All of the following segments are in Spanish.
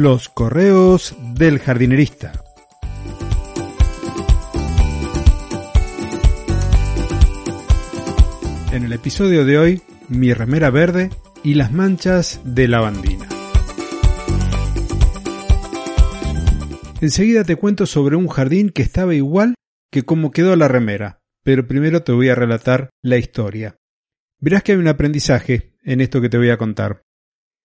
Los correos del jardinerista. En el episodio de hoy, mi remera verde y las manchas de lavandina. Enseguida te cuento sobre un jardín que estaba igual que como quedó la remera, pero primero te voy a relatar la historia. Verás que hay un aprendizaje en esto que te voy a contar.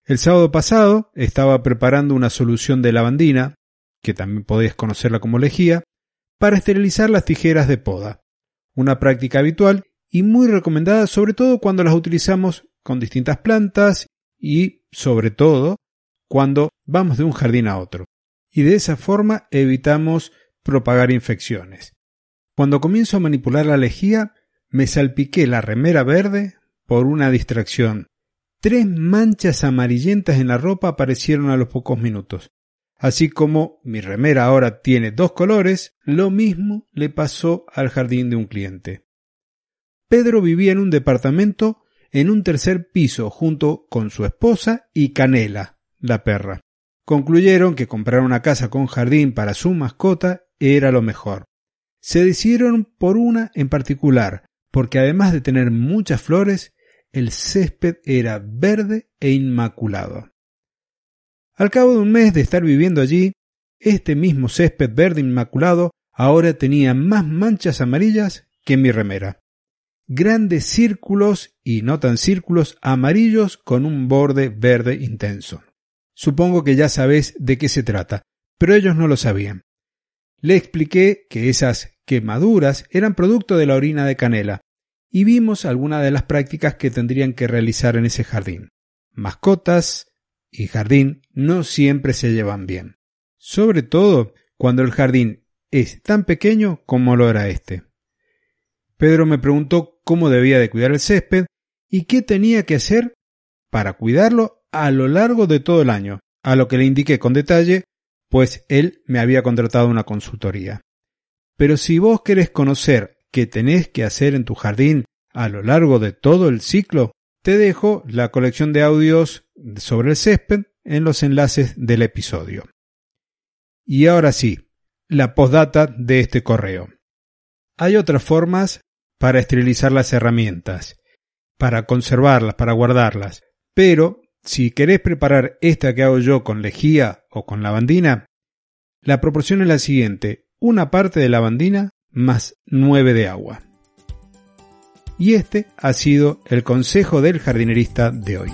El sábado pasado estaba preparando una solución de lavandina, que también podés conocerla como lejía, para esterilizar las tijeras de poda. Una práctica habitual y muy recomendada sobre todo cuando las utilizamos con distintas plantas y sobre todo cuando vamos de un jardín a otro. Y de esa forma evitamos propagar infecciones. Cuando comienzo a manipular la lejía, me salpiqué la remera verde por una distracción Tres manchas amarillentas en la ropa aparecieron a los pocos minutos. Así como mi remera ahora tiene dos colores, lo mismo le pasó al jardín de un cliente. Pedro vivía en un departamento en un tercer piso junto con su esposa y Canela, la perra. Concluyeron que comprar una casa con jardín para su mascota era lo mejor. Se decidieron por una en particular, porque además de tener muchas flores, el césped era verde e inmaculado. Al cabo de un mes de estar viviendo allí, este mismo césped verde inmaculado ahora tenía más manchas amarillas que mi remera. Grandes círculos y no tan círculos amarillos con un borde verde intenso. Supongo que ya sabéis de qué se trata, pero ellos no lo sabían. Le expliqué que esas quemaduras eran producto de la orina de canela, y vimos algunas de las prácticas que tendrían que realizar en ese jardín. Mascotas y jardín no siempre se llevan bien, sobre todo cuando el jardín es tan pequeño como lo era este. Pedro me preguntó cómo debía de cuidar el césped y qué tenía que hacer para cuidarlo a lo largo de todo el año, a lo que le indiqué con detalle, pues él me había contratado una consultoría. Pero si vos querés conocer que tenés que hacer en tu jardín a lo largo de todo el ciclo, te dejo la colección de audios sobre el césped en los enlaces del episodio. Y ahora sí, la postdata de este correo. Hay otras formas para esterilizar las herramientas, para conservarlas, para guardarlas, pero si querés preparar esta que hago yo con lejía o con lavandina, la proporción es la siguiente, una parte de lavandina más 9 de agua. Y este ha sido el consejo del jardinerista de hoy.